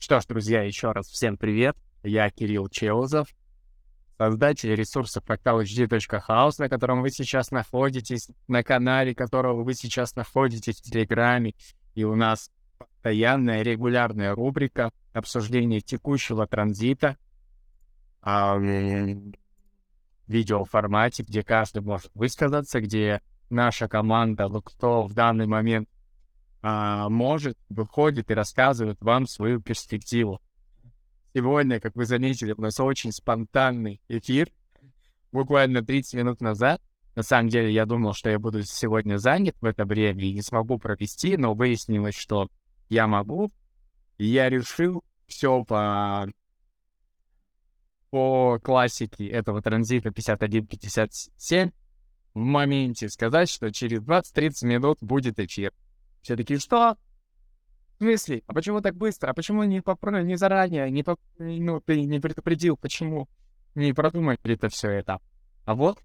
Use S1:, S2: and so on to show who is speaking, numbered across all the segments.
S1: Что ж, друзья, еще раз всем привет. Я Кирилл Челзов, создатель ресурса fractal.hd.house, на котором вы сейчас находитесь, на канале которого вы сейчас находитесь в Телеграме. И у нас постоянная регулярная рубрика обсуждения текущего транзита а, в видеоформате, где каждый может высказаться, где наша команда, ну, кто в данный момент а, может, выходит и рассказывает вам свою перспективу. Сегодня, как вы заметили, у нас очень спонтанный эфир. Буквально 30 минут назад. На самом деле, я думал, что я буду сегодня занят в это время и не смогу провести, но выяснилось, что я могу. И я решил все по, по классике этого транзита 51-57 в моменте сказать, что через 20-30 минут будет эфир. Все такие, что? В смысле? А почему так быстро? А почему не, попро... не заранее? Не, поп... ну, не предупредил? Почему? Не продумай это все это. А вот,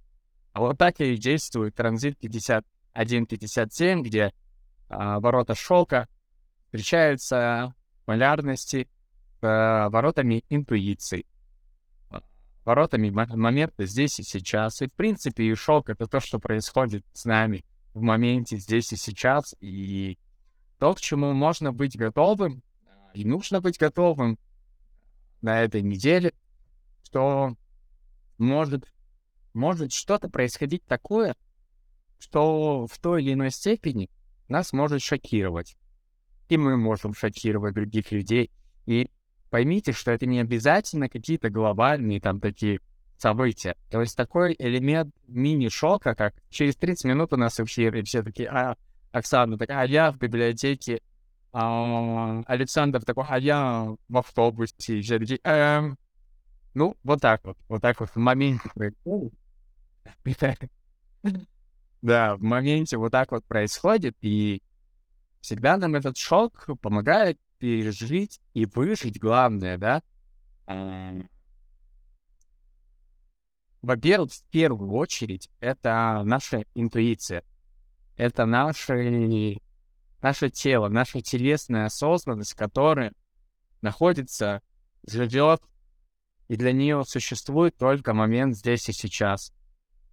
S1: а вот так и действует транзит 51-57, где а, ворота шелка встречаются полярности а, воротами интуиции воротами момента здесь и сейчас. И, в принципе, и шок — это то, что происходит с нами в моменте здесь и сейчас. И то, к чему можно быть готовым, и нужно быть готовым на этой неделе, что может, может что-то происходить такое, что в той или иной степени нас может шокировать. И мы можем шокировать других людей. И поймите, что это не обязательно какие-то глобальные там такие события. То есть такой элемент мини-шока, как через 30 минут у нас эфир, и все такие, а, Оксана такая, а я в библиотеке, а, Александр такой, а я в автобусе, и все такие, эм, ну, вот так вот, вот так вот в моменте. Да, в моменте вот так вот происходит, и всегда нам этот шок помогает пережить и выжить, главное, да? Во-первых, в первую очередь, это наша интуиция. Это наше, наше тело, наша телесная осознанность, которая находится, живет, и для нее существует только момент здесь и сейчас.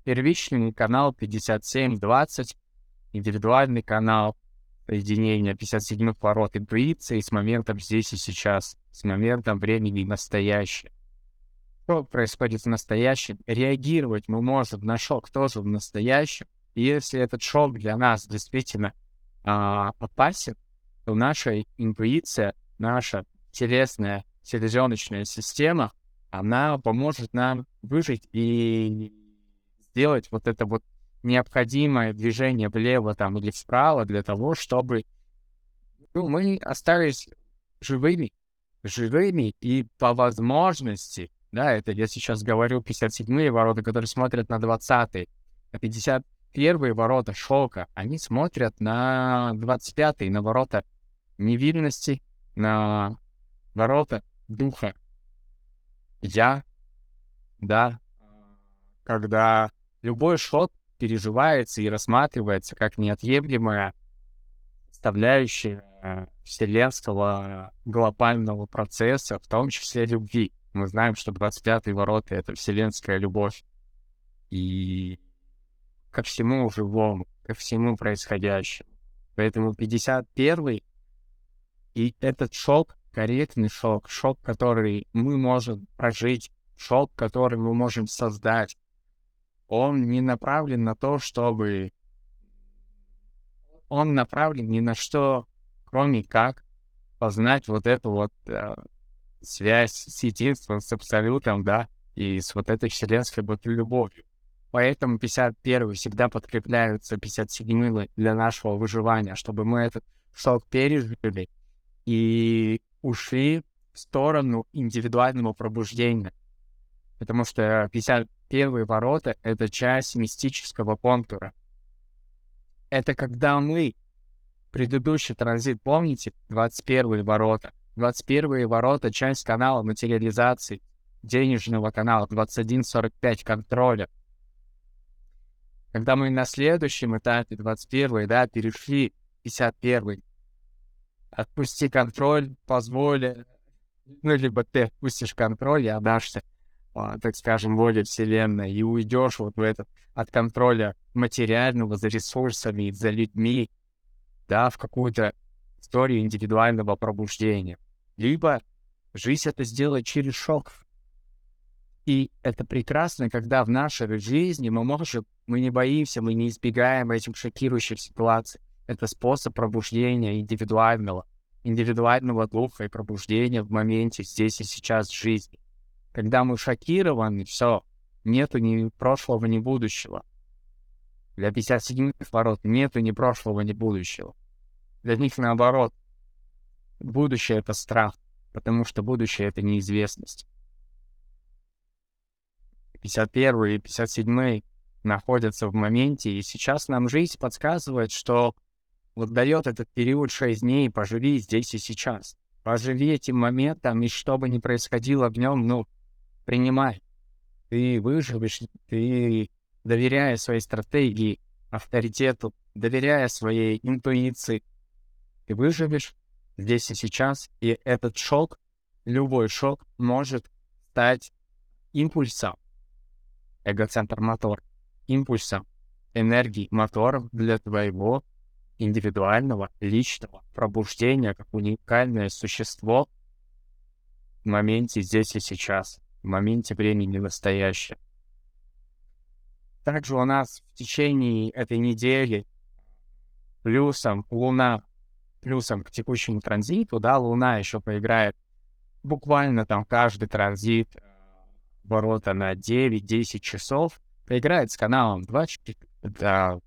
S1: Первичный канал 5720, индивидуальный канал соединения 57 ворот интуиции с моментом здесь и сейчас, с моментом времени настоящее. Что происходит в настоящем? Реагировать мы можем на шок тоже в настоящем. И если этот шок для нас действительно а, опасен, то наша интуиция, наша телесная селезеночная система, она поможет нам выжить и сделать вот это вот необходимое движение влево там или вправо для того, чтобы ну, мы остались живыми, живыми и по возможности, да, это я сейчас говорю 57-е ворота, которые смотрят на 20-е, а 51-е ворота шока, они смотрят на 25-е, на ворота невинности, на ворота духа. Я, да, когда любой шок переживается и рассматривается как неотъемлемая составляющая э, вселенского глобального процесса, в том числе любви. Мы знаем, что 25-й ворота — это вселенская любовь. И ко всему живому, ко всему происходящему. Поэтому 51-й и этот шок, корректный шок, шок, который мы можем прожить, шок, который мы можем создать, он не направлен на то, чтобы... Он направлен ни на что, кроме как познать вот эту вот э, связь с единством, с абсолютом, да, и с вот этой вселенской вот любовью. Поэтому 51 всегда подкрепляются 57 для нашего выживания, чтобы мы этот шок пережили и ушли в сторону индивидуального пробуждения. Потому что 50, первые ворота — это часть мистического контура. Это когда мы, предыдущий транзит, помните, 21 ворота, 21 ворота — часть канала материализации, денежного канала, 21.45 контроля. Когда мы на следующем этапе, 21 да, перешли 51 отпусти контроль, позволь Ну, либо ты отпустишь контроль и отдашься, а, так скажем, воле Вселенной, и уйдешь вот в этот от контроля материального за ресурсами, за людьми, да, в какую-то историю индивидуального пробуждения. Либо жизнь это сделает через шок. И это прекрасно, когда в нашей жизни мы можем, мы не боимся, мы не избегаем этих шокирующих ситуаций. Это способ пробуждения индивидуального, индивидуального духа и пробуждения в моменте здесь и сейчас жизни. Когда мы шокированы, все, нету ни прошлого, ни будущего. Для 57-х ворот нету ни прошлого, ни будущего. Для них наоборот. Будущее — это страх, потому что будущее — это неизвестность. 51 и 57 находятся в моменте, и сейчас нам жизнь подсказывает, что вот дает этот период 6 дней, поживи здесь и сейчас. Поживи этим моментом, и что бы ни происходило в нем, ну, принимай. Ты выживешь, ты доверяя своей стратегии, авторитету, доверяя своей интуиции, ты выживешь здесь и сейчас, и этот шок, любой шок может стать импульсом, эгоцентр мотор, импульсом энергии моторов для твоего индивидуального, личного пробуждения как уникальное существо в моменте здесь и сейчас, в моменте времени настоящее. Также у нас в течение этой недели плюсом Луна, плюсом к текущему транзиту, да, Луна еще поиграет буквально там каждый транзит э, ворота на 9-10 часов, поиграет с каналом 24, да,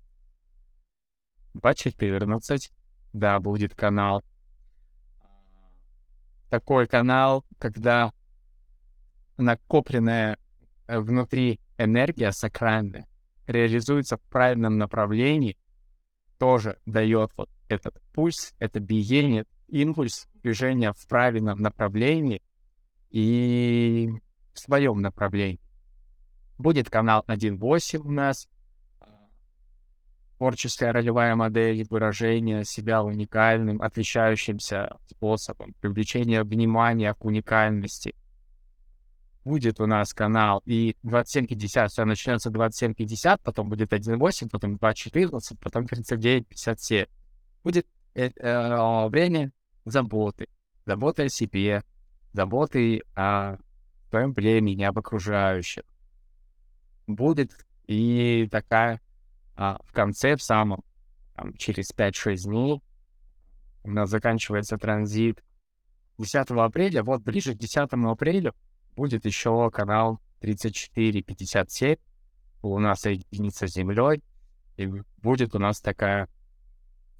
S1: 2.14, да, будет канал. Такой канал, когда накопленная э, внутри энергия сакральная реализуется в правильном направлении, тоже дает вот этот пульс, это биение, импульс движения в правильном направлении и в своем направлении. Будет канал 1.8 у нас, творческая ролевая модель выражения себя уникальным, отличающимся способом, привлечение внимания к уникальности. Будет у нас канал и 27.50, все начнется 27.50, потом будет 1.8, потом 2.14, потом 39.57. Будет э, э, время заботы, заботы о себе, заботы о своем времени, об окружающих. Будет и такая а в конце, в самом, там, через 5-6 дней, у нас заканчивается транзит 10 апреля. Вот ближе к 10 апреля будет еще канал 3457. Луна соединится с Землей. И будет у нас такая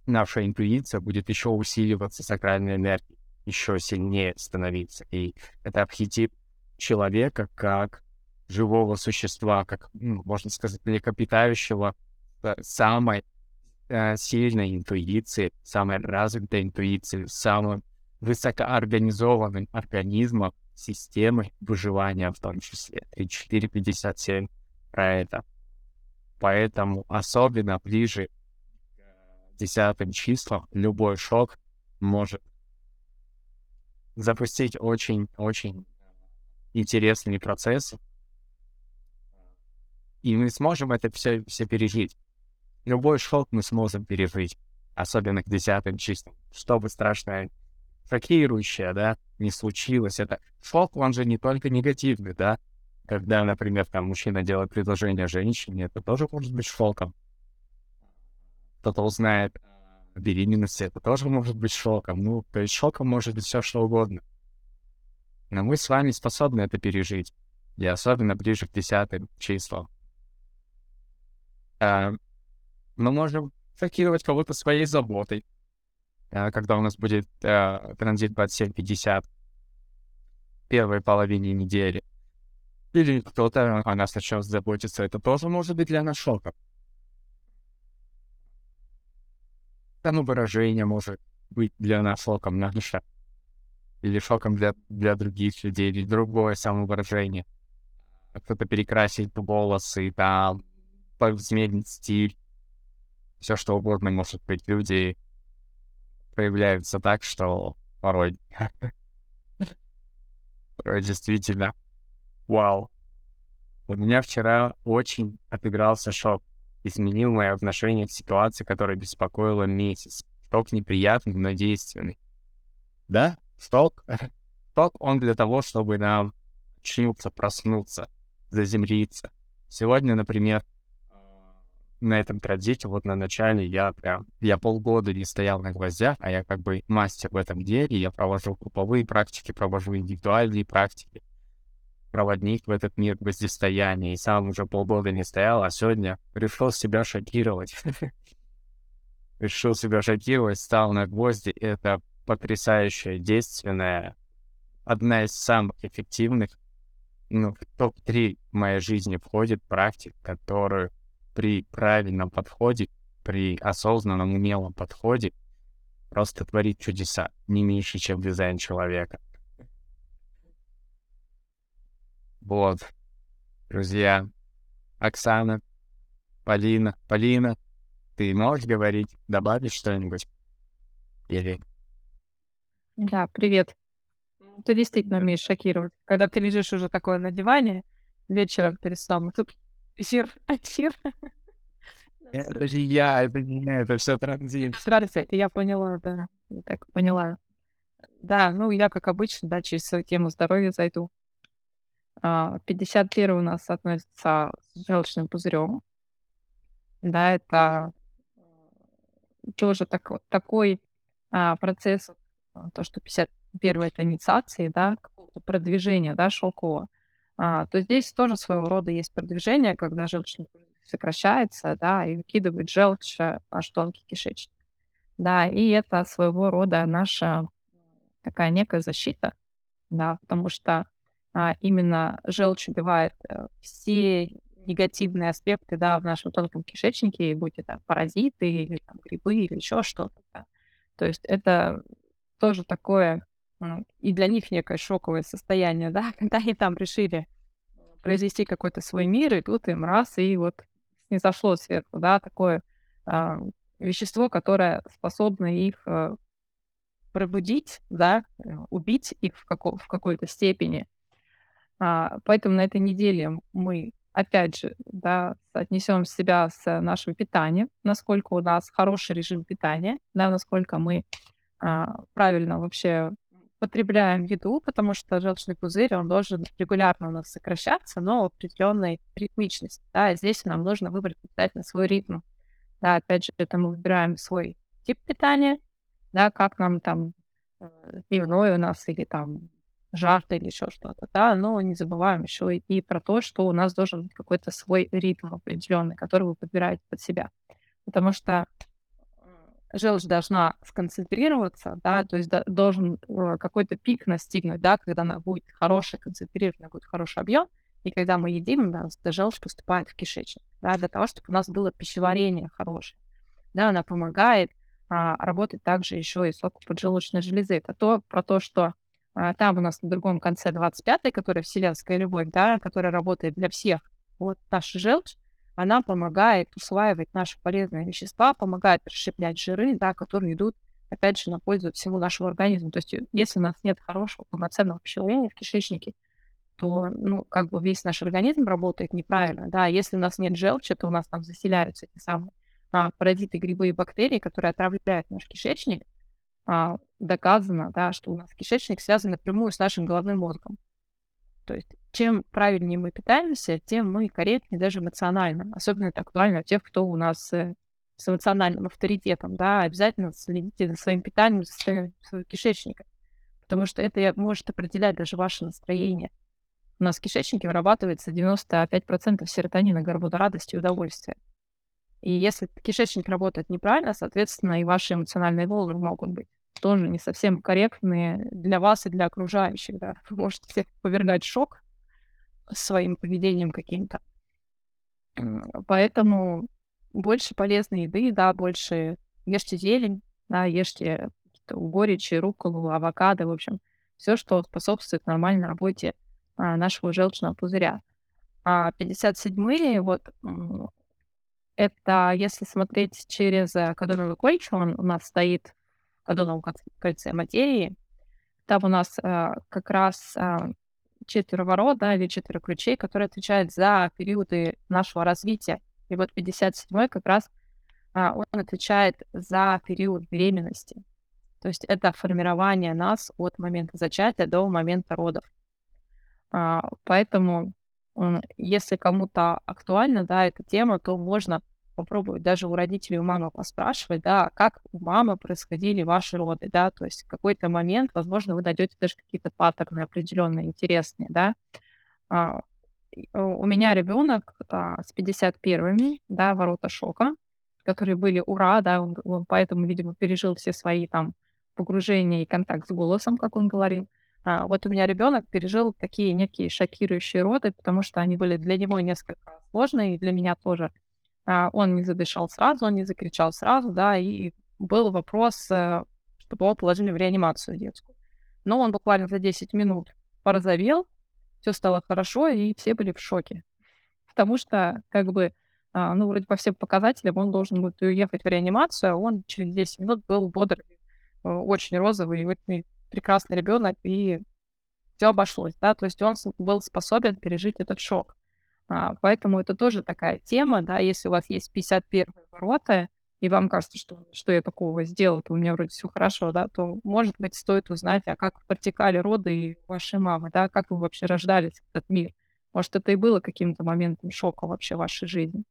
S1: наша интуиция будет еще усиливаться, сакральная энергия еще сильнее становиться. И это архетип человека как живого существа, как, ну, можно сказать, млекопитающего, самой э, сильной интуиции, самой развитой интуиции, самым высокоорганизованным организмом системы выживания в том числе. 3457 про это. Поэтому особенно ближе десятым числам любой шок может запустить очень-очень интересные процессы. И мы сможем это все, все пережить любой шок мы сможем пережить, особенно к десятым числам. Что бы страшное, шокирующее, да, не случилось. Это шок, он же не только негативный, да. Когда, например, там мужчина делает предложение женщине, это тоже может быть шоком. Кто-то узнает о беременности, это тоже может быть шоком. Ну, то есть шоком может быть все что угодно. Но мы с вами способны это пережить. И особенно ближе к десятым числам. А, мы можем шокировать кого-то своей заботой, э, когда у нас будет э, транзит 27-50 первой половине недели. Или кто-то о нас начнет заботиться. Это тоже может быть для нас шоком. Да, ну, выражение может быть для нас шоком наше. Или шоком для, для других людей, или другое самовыражение. Кто-то перекрасит волосы, там, изменить стиль все что угодно может быть. Люди проявляются так, что порой которое действительно вау. У меня вчера очень отыгрался шок. Изменил мое отношение к ситуации, которая беспокоила месяц. Шок неприятный, но действенный. Да, шок. Шок он для того, чтобы нам очнуться, проснуться, заземлиться. Сегодня, например, на этом транзите, вот на начале я прям, я полгода не стоял на гвоздях, а я как бы мастер в этом деле, я провожу групповые практики, провожу индивидуальные практики, проводник в этот мир гвоздистояния, и сам уже полгода не стоял, а сегодня решил себя шокировать. Решил себя шокировать, стал на гвозди, это потрясающая, действенная, одна из самых эффективных, ну, в топ-3 в моей жизни входит практик, которую при правильном подходе, при осознанном, умелом подходе просто творит чудеса, не меньше, чем дизайн человека. Вот, друзья, Оксана, Полина, Полина, ты можешь говорить, добавить что-нибудь? Или...
S2: Да, привет. Ты действительно умеешь шокировать. Когда ты лежишь уже такое на диване вечером перед сном, тут Эфир, эфир.
S1: Это же я, это не я, это все транзит.
S2: Это я поняла, да. Я так поняла. Да, ну я, как обычно, да, через тему здоровья зайду. 51 а, у нас относится с желчным пузырем. Да, это тоже так, такой а, процесс, а, то, что 51 это инициации, да, какого-то продвижения, да, шелкового а, то здесь тоже своего рода есть продвижение, когда желчный пузырь сокращается, да, и выкидывает желчь наш тонкий кишечник. Да, и это своего рода наша такая некая защита, да, потому что именно желчь убивает а, все негативные аспекты, да, в нашем тонком кишечнике, будь это паразиты или там, грибы или еще что-то. Да. То есть это тоже такое и для них некое шоковое состояние, да, когда они там решили произвести какой-то свой мир, и тут им раз, и вот не зашло сверху, да, такое а, вещество, которое способно их а, пробудить, да, э, убить их в, како- в какой-то степени. А, поэтому на этой неделе мы опять же, да, отнесем себя с нашим питанием, насколько у нас хороший режим питания, да, насколько мы а, правильно вообще потребляем еду, потому что желчный пузырь, он должен регулярно у нас сокращаться, но в определенной ритмичности. Да, и здесь нам нужно выбрать обязательно свой ритм. Да, опять же, это мы выбираем свой тип питания, да, как нам там э, дневной у нас или там жарко или еще что-то, да, но не забываем еще и про то, что у нас должен быть какой-то свой ритм определенный, который вы подбираете под себя. Потому что желчь должна сконцентрироваться, да, то есть должен э, какой-то пик настигнуть, да, когда она будет хорошая, концентрированная, будет хороший объем, и когда мы едим, да, эта желчь поступает в кишечник, да, для того, чтобы у нас было пищеварение хорошее. Да, она помогает а, работать также еще и соку поджелудочной железы. Это то, про то, что там у нас на другом конце 25-й, которая вселенская любовь, да, которая работает для всех. Вот наша желчь, она помогает усваивать наши полезные вещества, помогает расщеплять жиры, да, которые идут, опять же, на пользу всему нашему организму. То есть э, если у нас нет хорошего полноценного пищеварения в кишечнике, то, ну, как бы весь наш организм работает неправильно, да, если у нас нет желчи, то у нас там заселяются эти самые а, паразиты, грибы и бактерии, которые отравляют наш кишечник, а, доказано, да, что у нас кишечник связан напрямую с нашим головным мозгом. То есть чем правильнее мы питаемся, тем мы корректнее даже эмоционально. Особенно это актуально у тех, кто у нас э, с эмоциональным авторитетом, да, обязательно следите за своим питанием, за своим, своим кишечником, потому что это может определять даже ваше настроение. У нас в кишечнике вырабатывается 95% серотонина, гормона радости и удовольствия. И если кишечник работает неправильно, соответственно, и ваши эмоциональные волны могут быть тоже не совсем корректные для вас и для окружающих, да. Вы можете повергать шок своим поведением каким-то. Поэтому больше полезной еды, да, больше ешьте зелень, да, ешьте угоричи, рукколу, авокадо, в общем, все, что способствует нормальной работе а, нашего желчного пузыря. А 57-й, вот, это если смотреть через кадоновый кольчик, он у нас стоит подобном кольце материи. Там у нас э, как раз э, четвероворот, да, или четверо ключей, которые отвечают за периоды нашего развития. И вот 57-й как раз а, он отвечает за период беременности. То есть это формирование нас от момента зачатия до момента родов. А, поэтому, если кому-то актуальна, да, эта тема, то можно попробовать даже у родителей, у мамы поспрашивать, да, как у мамы происходили ваши роды, да, то есть в какой-то момент, возможно, вы найдете даже какие-то паттерны определенные, интересные, да. А, у меня ребенок а, с 51-ми, да, ворота шока, которые были ура, да, он, он поэтому, видимо, пережил все свои там погружения и контакт с голосом, как он говорил. А, вот у меня ребенок пережил такие некие шокирующие роды, потому что они были для него несколько сложные, и для меня тоже. А, он не задышал сразу, он не закричал сразу, да, и был вопрос, э, чтобы его положили в реанимацию детскую. Но он буквально за 10 минут порозовел, все стало хорошо, и все были в шоке. Потому что, как бы, а, ну, вроде по всем показателям он должен будет уехать в реанимацию, а он через 10 минут был бодрый, э, очень розовый, очень прекрасный ребенок, и все обошлось, да, то есть он был способен пережить этот шок. А, поэтому это тоже такая тема, да, если у вас есть 51 ворота, и вам кажется, что что я такого сделал, то у меня вроде все хорошо, да, то, может быть, стоит узнать, а как протекали роды и вашей мамы, да, как вы вообще рождались в этот мир. Может, это и было каким-то моментом шока вообще в вашей жизни.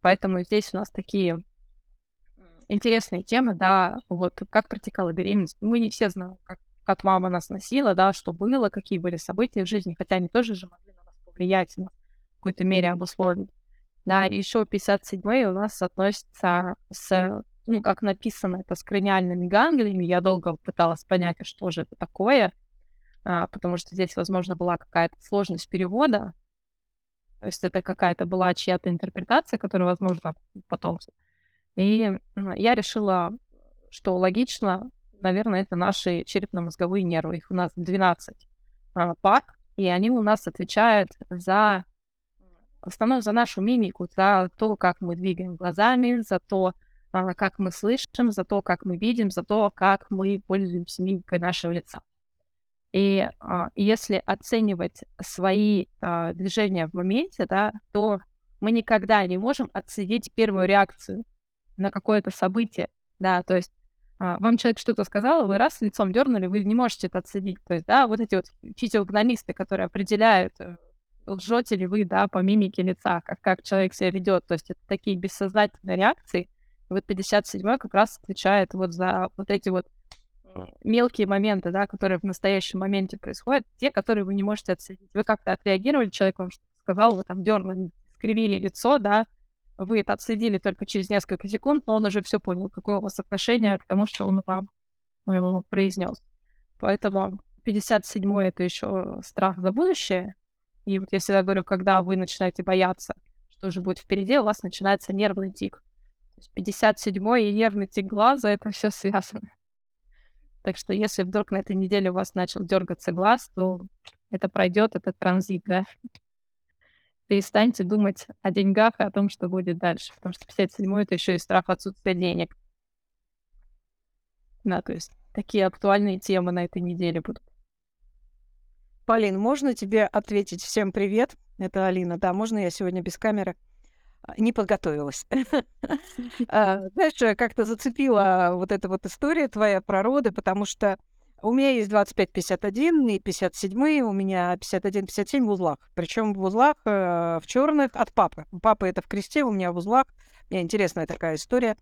S2: Поэтому здесь у нас такие интересные темы, да, вот как протекала беременность. Мы не все знаем, как, как мама нас носила, да, что было, какие были события в жизни, хотя они тоже же могли на нас повлиять, какой-то мере обусловить. Да, еще 57 у нас относится с, ну, как написано, это с краниальными ганглиями. Я долго пыталась понять, а что же это такое, а, потому что здесь, возможно, была какая-то сложность перевода. То есть это какая-то была чья-то интерпретация, которая, возможно, потом. И я решила, что логично, наверное, это наши черепно-мозговые нервы. Их у нас 12 а, пар, и они у нас отвечают за в основном за нашу мимику, за то, как мы двигаем глазами, за то, а, как мы слышим, за то, как мы видим, за то, как мы пользуемся мимикой нашего лица. И а, если оценивать свои а, движения в моменте, да, то мы никогда не можем отследить первую реакцию на какое-то событие, да, то есть а, вам человек что-то сказал, вы раз лицом дернули, вы не можете это отследить. То есть, да, вот эти вот физиогномисты, которые определяют э, лжете ли вы, да, по мимике лица, как, как человек себя ведет. То есть это такие бессознательные реакции. И вот 57-й как раз отвечает вот за вот эти вот мелкие моменты, да, которые в настоящем моменте происходят, те, которые вы не можете отследить. Вы как-то отреагировали, человек вам сказал, вы там дернули, скривили лицо, да, вы это отследили только через несколько секунд, но он уже все понял, какое у вас отношение к тому, что он вам ну, произнес. Поэтому 57-й это еще страх за будущее, и вот я всегда говорю, когда вы начинаете бояться, что же будет впереди, у вас начинается нервный тик. То есть 57 и нервный тик глаза, это все связано. Так что если вдруг на этой неделе у вас начал дергаться глаз, то это пройдет, это транзит, да. Перестаньте думать о деньгах и о том, что будет дальше. Потому что 57 это еще и страх отсутствия денег. Да, то есть такие актуальные темы на этой неделе будут.
S3: Полин, можно тебе ответить? Всем привет. Это Алина. Да, можно я сегодня без камеры? А, не подготовилась. А, знаешь, как-то зацепила вот эта вот история твоя про роды, потому что у меня есть 25-51 и 57 у меня 51-57 в узлах. Причем в узлах э, в черных от папы. У папы это в кресте, у меня в узлах. Мне интересная такая история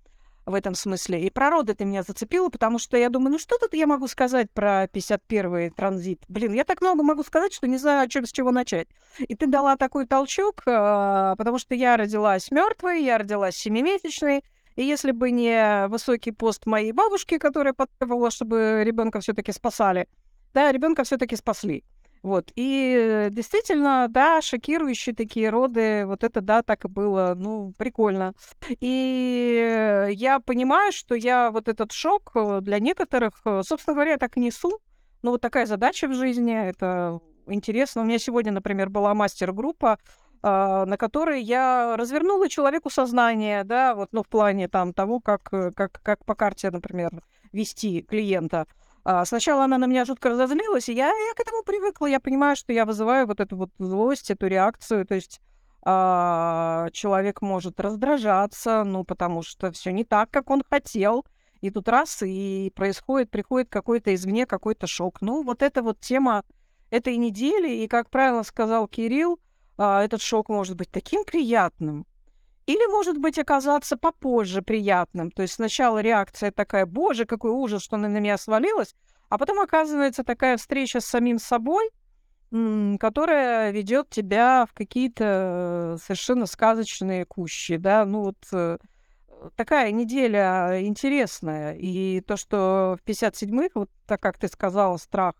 S3: в этом смысле. И про роды ты меня зацепила, потому что я думаю, ну что тут я могу сказать про 51-й транзит? Блин, я так много могу сказать, что не знаю, о чем с чего начать. И ты дала такой толчок, а, потому что я родилась мертвой, я родилась семимесячной, и если бы не высокий пост моей бабушки, которая потребовала, чтобы ребенка все-таки спасали, да, ребенка все-таки спасли. Вот. И действительно, да, шокирующие такие роды, вот это, да, так и было, ну, прикольно. И я понимаю, что я вот этот шок э, для некоторых, э, собственно говоря, так и несу. Ну, вот такая задача в жизни, это интересно. У меня сегодня, например, была мастер-группа, а, на которой я развернула человеку сознание, да, вот, ну, в плане там того, как, э, как, как по карте, например, вести клиента. А, сначала она на меня жутко разозлилась, и я, я к этому привыкла. Я понимаю, что я вызываю вот эту вот злость, эту реакцию. То есть а, человек может раздражаться, ну, потому что все не так, как он хотел. И тут раз, и происходит, приходит какой-то извне, какой-то шок. Ну, вот эта вот тема этой недели, и, как правильно сказал Кирилл, а, этот шок может быть таким приятным, или, может быть, оказаться попозже приятным. То есть сначала реакция такая, боже, какой ужас, что она на меня свалилась, а потом оказывается такая встреча с самим собой, которая ведет тебя в какие-то совершенно сказочные кущи, да, ну вот э, такая неделя интересная, и то, что в 57-х, вот так как ты сказала, страх,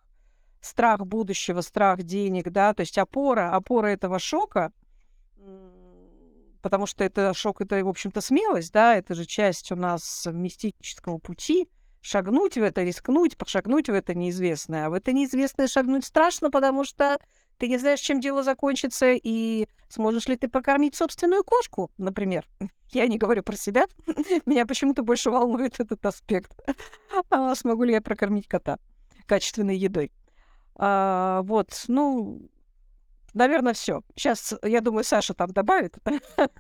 S3: страх будущего, страх денег, да, то есть опора, опора этого шока, потому что это шок, это, в общем-то, смелость, да, это же часть у нас мистического пути, шагнуть в это, рискнуть, пошагнуть в это неизвестное. А в это неизвестное шагнуть страшно, потому что ты не знаешь, чем дело закончится, и сможешь ли ты покормить собственную кошку, например. Я не говорю про себя. Меня почему-то больше волнует этот аспект. А смогу ли я прокормить кота качественной едой? А, вот, ну, Наверное, все. Сейчас, я думаю, Саша там добавит.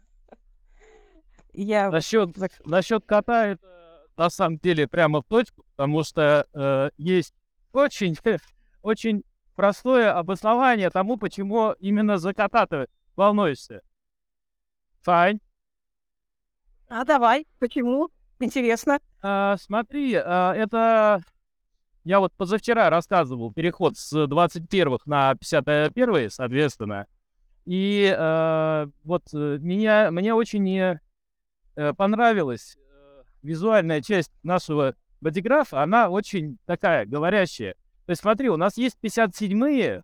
S4: Я... Насчет, насчет кота это на самом деле прямо в точку, потому что э, есть очень, очень простое обоснование тому, почему именно за кота ты волнуешься. Файн.
S3: А давай, почему? Интересно.
S4: А, смотри, а, это я вот позавчера рассказывал переход с 21-х на 51-е, соответственно. И э, вот э, меня, мне очень э, понравилась э, визуальная часть нашего бодиграфа. Она очень такая говорящая. То есть смотри, у нас есть 57-е,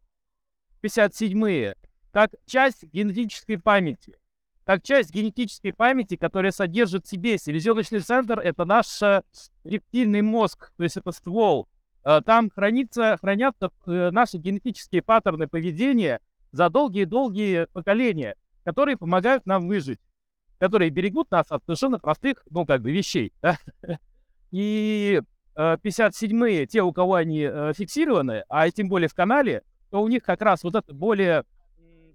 S4: 57-е, как часть генетической памяти. Как часть генетической памяти, которая содержит в себе селезеночный центр, это наш рептильный мозг, то есть это ствол. Э, там хранится, хранятся э, наши генетические паттерны поведения за долгие-долгие поколения, которые помогают нам выжить, которые берегут нас от совершенно простых, ну, как бы, вещей. Да? И 57-е, э, те, у кого они фиксированы, а тем более в канале, то у них как раз вот это более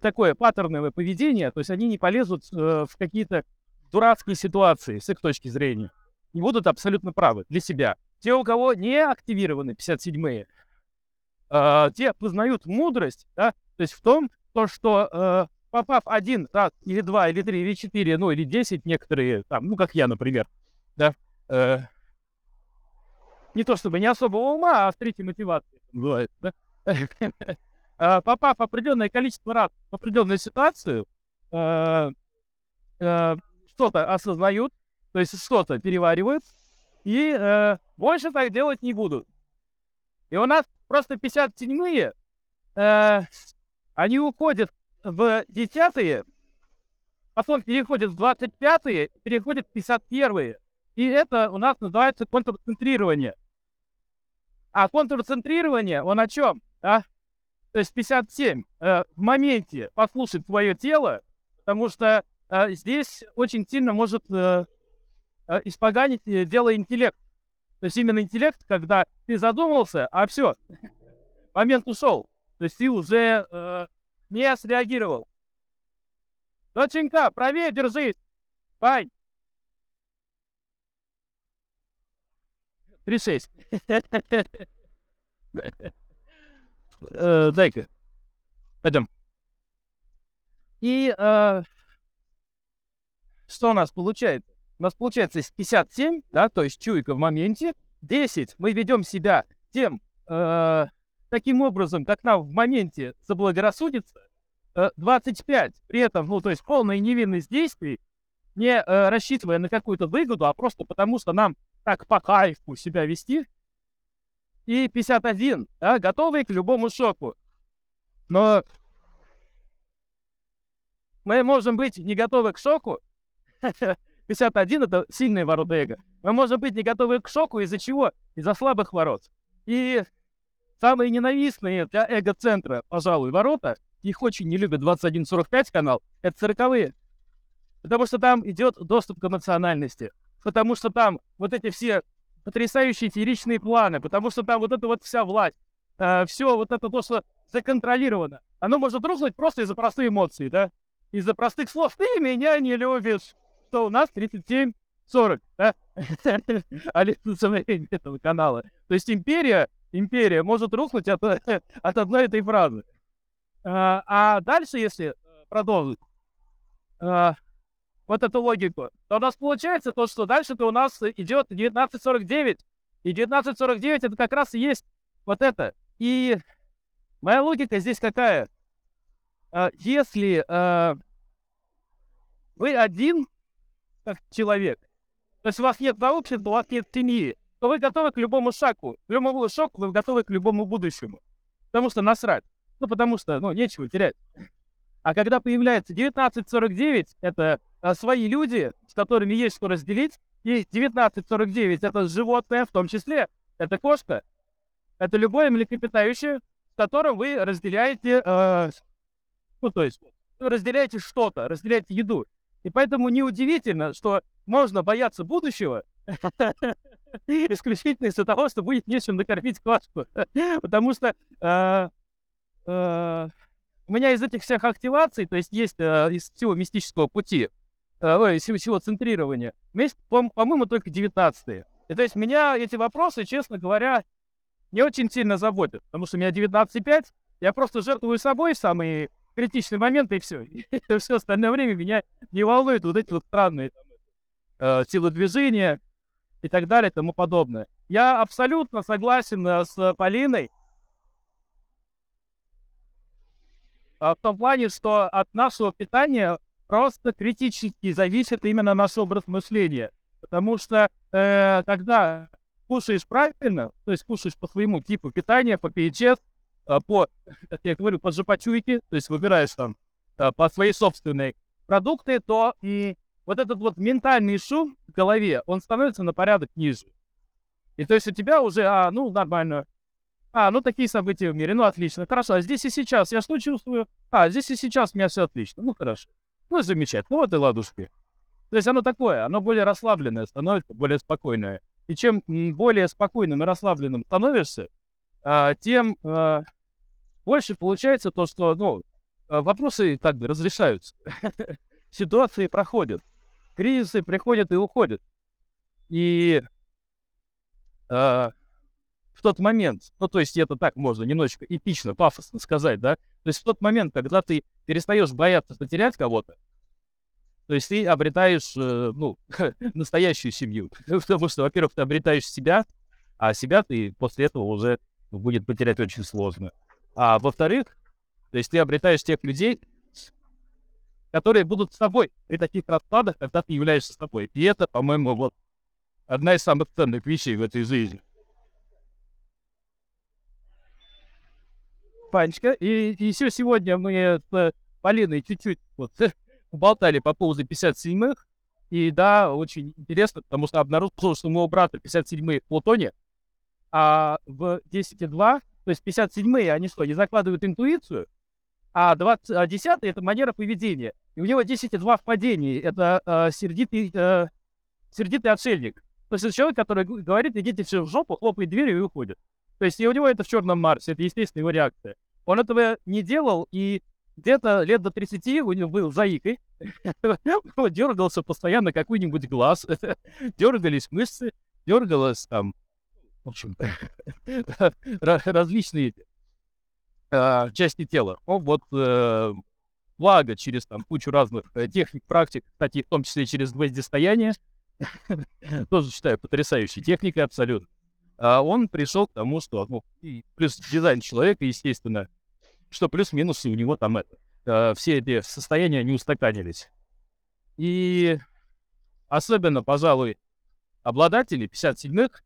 S4: такое паттерновое поведение, то есть они не полезут в какие-то дурацкие ситуации с их точки зрения. И будут абсолютно правы для себя. Те, у кого не активированы 57-е, э, те познают мудрость, да, то есть в том, то, что э, попав один раз, или два, или три, или четыре, ну, или десять некоторые, там, ну, как я, например, да, э, не то чтобы не особого ума, а с третьей мотивации бывает, да, э, попав определенное количество раз в определенную ситуацию, э, э, что-то осознают, то есть что-то переваривают, и э, больше так делать не будут. И у нас просто 57-е, э, они уходят в 10-е, потом переходят в 25-е, переходят в 51-е. И это у нас называется контрцентрирование. А контрцентрирование, он о чем? А? То есть 57 э, в моменте послушать свое тело, потому что э, здесь очень сильно может э, э, испоганить э, дело интеллект. То есть именно интеллект, когда ты задумался, а все, момент ушел. То есть ты уже э, не среагировал. Доченька, правее держись. Пань. 3-6. Э, дай-ка. Пойдем. И э, что у нас получается? Нас получается 57, да, то есть чуйка в моменте, 10 мы ведем себя тем, э, таким образом, как нам в моменте заблагорассудится, э, 25 при этом, ну, то есть полная невинность действий, не э, рассчитывая на какую-то выгоду, а просто потому, что нам так по кайфу себя вести, и 51, да, готовый к любому шоку. Но мы можем быть не готовы к шоку, 51 — это сильные ворота эго. Мы можем быть не готовы к шоку из-за чего? Из-за слабых ворот. И самые ненавистные для эго-центра, пожалуй, ворота, их очень не любят 2145 канал, это цирковые. Потому что там идет доступ к эмоциональности. Потому что там вот эти все потрясающие фееричные планы, потому что там вот эта вот вся власть, э, все вот это то, что законтролировано, оно может рухнуть просто из-за простой эмоции, да? Из-за простых слов «ты меня не любишь», что у нас 37 40, да? Олицетворение этого канала. То есть империя, империя может рухнуть от, от одной этой фразы. А, а дальше, если э, продолжить а, вот эту логику, то у нас получается то, что дальше-то у нас идет 1949. И 1949 это как раз и есть вот это. И моя логика здесь какая? А, если а, вы один как человек, то есть у вас нет сообщества, у вас нет семьи, то вы готовы к любому шагу. К любому шоку вы готовы к любому будущему. Потому что насрать. Ну, потому что, ну, нечего терять. А когда появляется 1949, это а, свои люди, с которыми есть что разделить, и 1949 это животное в том числе, это кошка, это любое млекопитающее, с которым вы разделяете, э, ну, то есть, разделяете что-то, разделяете еду. И поэтому неудивительно, что можно бояться будущего исключительно из-за того, что будет нечем накормить квашку. Потому что э, э, у меня из этих всех активаций, то есть есть э, из всего мистического пути, из всего центрирования, по-моему, только 19 -е. И то есть меня эти вопросы, честно говоря, не очень сильно заботят, потому что у меня 19,5, я просто жертвую собой в самые критичные моменты, и все. Все остальное время меня не волнуют вот эти вот странные там, э, силы движения и так далее и тому подобное. Я абсолютно согласен э, с Полиной э, в том плане, что от нашего питания просто критически зависит именно наш образ мышления. Потому что э, когда кушаешь правильно, то есть кушаешь по своему типу питания, по PHS, по, как я говорю, по жопачуйке, то есть выбираешь там э, по своей собственной продукты, то и вот этот вот ментальный шум в голове, он становится на порядок ниже. И то есть у тебя уже, а, ну, нормально. А, ну, такие события в мире, ну, отлично, хорошо. А здесь и сейчас я что чувствую? А, здесь и сейчас у меня все отлично, ну, хорошо. Ну, замечательно, вот и ладушки. То есть оно такое, оно более расслабленное становится, более спокойное. И чем более спокойным и расслабленным становишься, тем а, больше получается то, что, ну, а, вопросы так бы разрешаются. Ситуации проходят кризисы приходят и уходят. И э, в тот момент, ну, то есть это так можно немножечко эпично, пафосно сказать, да, то есть в тот момент, когда ты перестаешь бояться потерять кого-то, то есть ты обретаешь, э, ну, настоящую семью. Потому что, во-первых, ты обретаешь себя, а себя ты после этого уже будет потерять очень сложно. А во-вторых, то есть ты обретаешь тех людей, которые будут с тобой при таких раскладах, когда ты являешься с тобой. И это, по-моему, вот одна из самых ценных вещей в этой жизни. Панечка, и, и еще сегодня мы с Полиной чуть-чуть вот поболтали по поводу 57-х. И да, очень интересно, потому что обнаружил, что у моего брата 57-е в Плутоне, а в 10.2, то есть 57-е, они что, не закладывают интуицию, а, 20, а 10 это манера поведения. И у него 10,2 в падении. Это э, сердитый, э, сердитый отшельник. То есть это человек, который говорит, идите все в жопу, хлопает дверью и уходит. То есть и у него это в черном Марсе, это естественная его реакция. Он этого не делал, и где-то лет до 30 у него был заикой. Дергался постоянно какой-нибудь глаз, дергались мышцы, дергалось там, в общем, различные э, части тела. Он вот э, благо через там кучу разных э, техник, практик, кстати, в том числе через гвоздистояние, тоже считаю потрясающей техникой абсолютно, а он пришел к тому, что, ну, и плюс дизайн человека, естественно, что плюс-минус у него там это, э, все эти состояния не устаканились. И особенно, пожалуй, обладатели 57-х,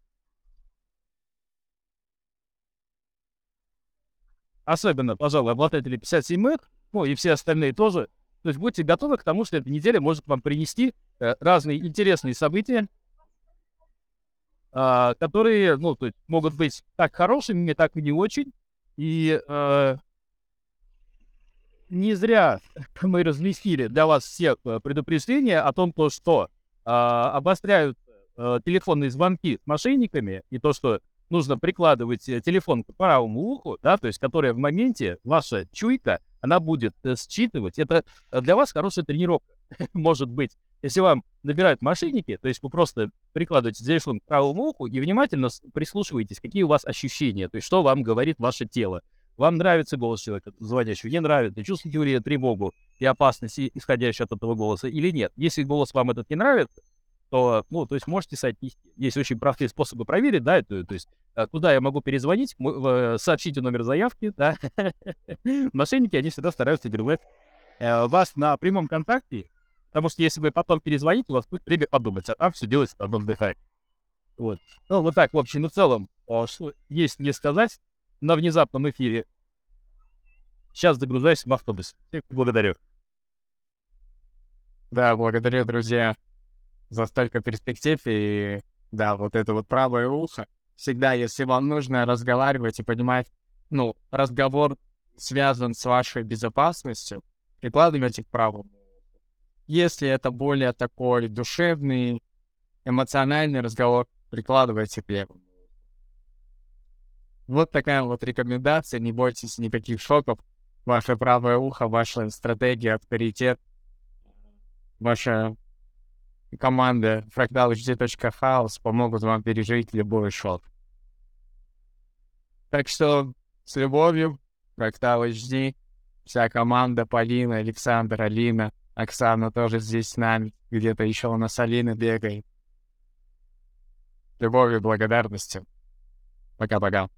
S4: особенно, пожалуй, обладатели 57-х, ну и все остальные тоже. То есть будьте готовы к тому, что эта неделя может вам принести э, разные интересные события, э, которые, ну, то есть могут быть как хорошими, так и не очень. И э, не зря мы разместили для вас всех э, предупреждения о том, то, что э, обостряют э, телефонные звонки с мошенниками и то, что нужно прикладывать э, телефон к правому уху, да, то есть которая в моменте, ваша чуйка, она будет э, считывать. Это э, для вас хорошая тренировка, может быть. Если вам набирают мошенники, то есть вы просто прикладываете телефон к правому уху и внимательно прислушиваетесь, какие у вас ощущения, то есть что вам говорит ваше тело. Вам нравится голос человека, звонящего, не нравится, чувствуете ли тревогу и опасность, исходящую от этого голоса, или нет. Если голос вам этот не нравится, то, ну, то есть можете соотнести. Есть очень простые способы проверить, да, то, то есть куда я могу перезвонить, сообщите номер заявки, да. Мошенники, они всегда стараются держать э, вас на прямом контакте, потому что если вы потом перезвоните, у вас будет время подумать, а там все делается на одном дыхании. Вот. Ну, вот так, в общем и целом, что есть мне сказать на внезапном эфире. Сейчас загружаюсь в автобус. Благодарю.
S1: Да, благодарю, друзья за столько перспектив. И да, вот это вот правое ухо. Всегда, если вам нужно разговаривать и понимать, ну, разговор связан с вашей безопасностью, прикладывайте к правому. Если это более такой душевный, эмоциональный разговор, прикладывайте к левому. Вот такая вот рекомендация. Не бойтесь никаких шоков. Ваше правое ухо, ваша стратегия, авторитет, ваша команда fractal.house помогут вам пережить любой шок. Так что с любовью, Fractal HD, вся команда, Полина, Александр, Алина, Оксана тоже здесь с нами, где-то еще у нас Алина бегает. Любовью, благодарностью. Пока-пока.